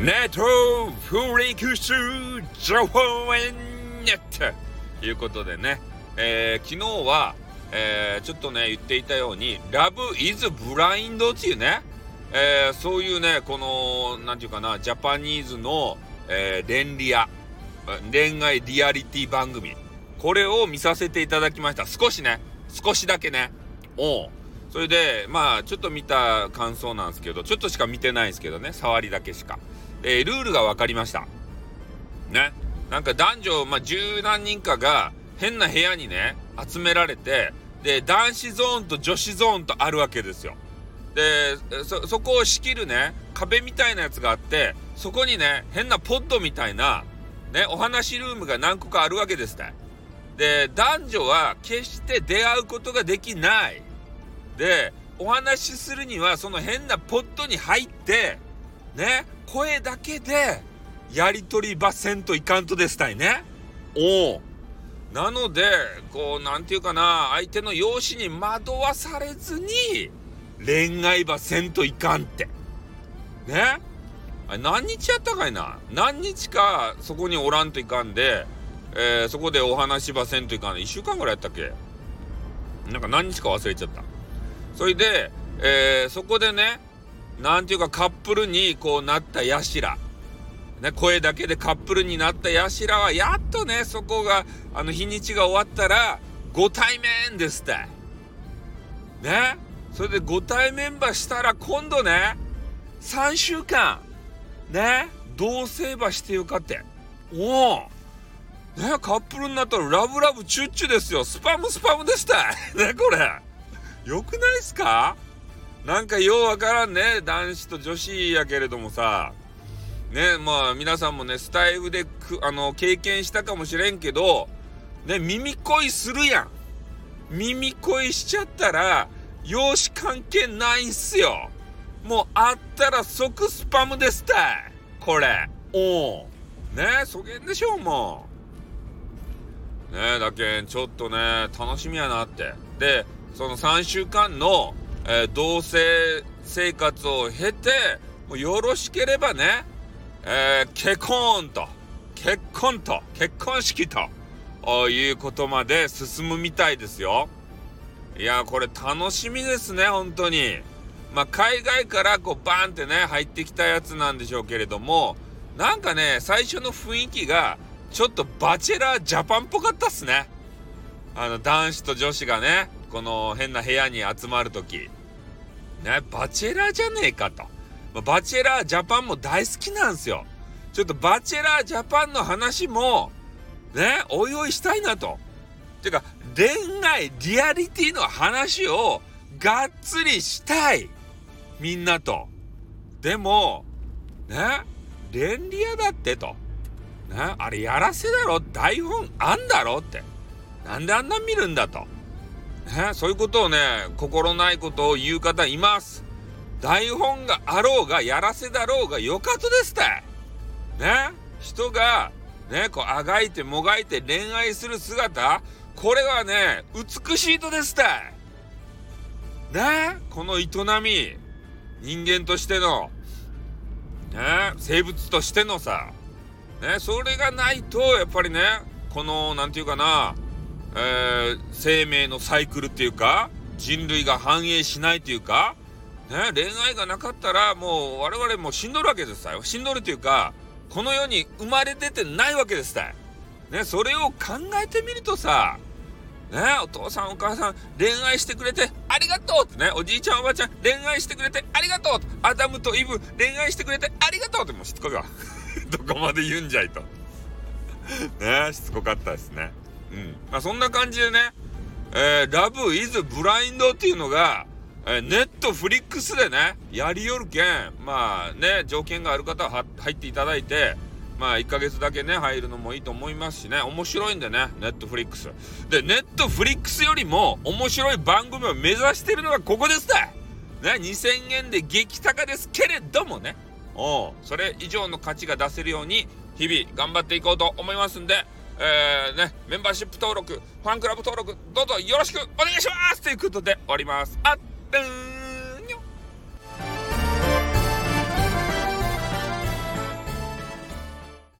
ネットフリックス情報園ネットということでね、えー、昨日は、えー、ちょっとね言っていたように「ラブイズブラインドっていうね、えー、そういうねこの何て言うかなジャパニーズの、えー、恋リア恋愛リアリティ番組。これを見させていただきました。少しね少しだけね。おそれでまあちょっと見た感想なんですけどちょっとしか見てないんですけどね。触りだけしか。えー、ルールが分かりました。ね。なんか男女まあ十何人かが変な部屋にね集められてで男子ゾーンと女子ゾーンとあるわけですよ。でそそこを仕切るね壁みたいなやつがあってそこにね変なポッドみたいなねお話ルームが何個かあるわけですねで男女は決して出会うことができない。でお話しするにはその変なポッドに入ってね。声だけでやり取りばせんといかんとですたいね。おおなのでこう何て言うかな相手の容姿に惑わされずに恋愛ばせんといかんって。ね。あ何日やったかいな。何日かそこにおらんといかんで、えー、そこでお話ばせんといかん。1週間ぐらいやったっけ。なんか何日か忘れちゃった。それで、えー、そこでねなんていうかカップルにこうなったやしら。ね、声だけでカップルになったやしらは、やっとね、そこが、あの、日にちが終わったら、ご対面ですって。ね。それでご対面ばしたら、今度ね、3週間、ね、同棲ばしてよかって。おお。ね、カップルになったらラブラブチュッチュですよ。スパムスパムでした。ね、これ。よくないっすか？なんかようわからんね。男子と女子やけれどもさ。ねまあ皆さんもねスタイルであの経験したかもしれんけどね耳恋するやん。耳恋しちゃったら容姿関係ないんすよ。もうあったら即スパムですたいこれ。おおねそげんでしょうもう。ねだけんちょっとね楽しみやなって。でその3週間のえー、同棲生活を経て、もうよろしければね、えー、結婚と、結婚と、結婚式ということまで進むみたいですよ。いや、これ楽しみですね、本当に。まあ、海外からこうバーンってね、入ってきたやつなんでしょうけれども、なんかね、最初の雰囲気が、ちょっとバチェラージャパンっぽかったっすね。あの、男子と女子がね、この変な部屋に集まる時。ねバチェラーじゃねえかと、まバチェラージャパンも大好きなんですよ。ちょっとバチェラージャパンの話もねおいおいしたいなと。てか恋愛リアリティの話をがっつりしたい。みんなと。でもね恋リアだってと。ねあれやらせだろ。台本あんだろって。なんであんな見るんだと。ね、そういうことをね、心ないことを言う方います。台本があろうが、やらせだろうが、よかとですって。ね、人が、ね、こう、あがいてもがいて恋愛する姿、これはね、美しいとですって。ね、この営み、人間としての、ね、生物としてのさ、ね、それがないと、やっぱりね、この、なんていうかな、えー、生命のサイクルっていうか人類が繁栄しないというか、ね、恋愛がなかったらもう我々も死んどるわけですよ。死んどるというかこの世に生まれ出てないわけですたね、それを考えてみるとさね、お父さんお母さん恋愛してくれてありがとうってね。おじいちゃんおばあちゃん恋愛してくれてありがとうアダムとイブ恋愛してくれてありがとうって。もうしつこいわ。どこまで言うんじゃいと。ねしつこかったですね。うん。まあ、そんな感じでね、えー、ラブイズブラインドっていうのが、えー、ネットフリックスでね、やりよるけん、まあね、条件がある方は入っていただいて、まあ1ヶ月だけね、入るのもいいと思いますしね、面白いんでね、ネットフリックス。で、ネットフリックスよりも面白い番組を目指してるのがここですね。ね、2000円で激高ですけれどもね、おそれ以上の価値が出せるように、日々頑張っていこうと思いますんで、えー、ね、メンバーシップ登録、ファンクラブ登録、どうぞよろしくお願いしますということで終わります。あっ、うん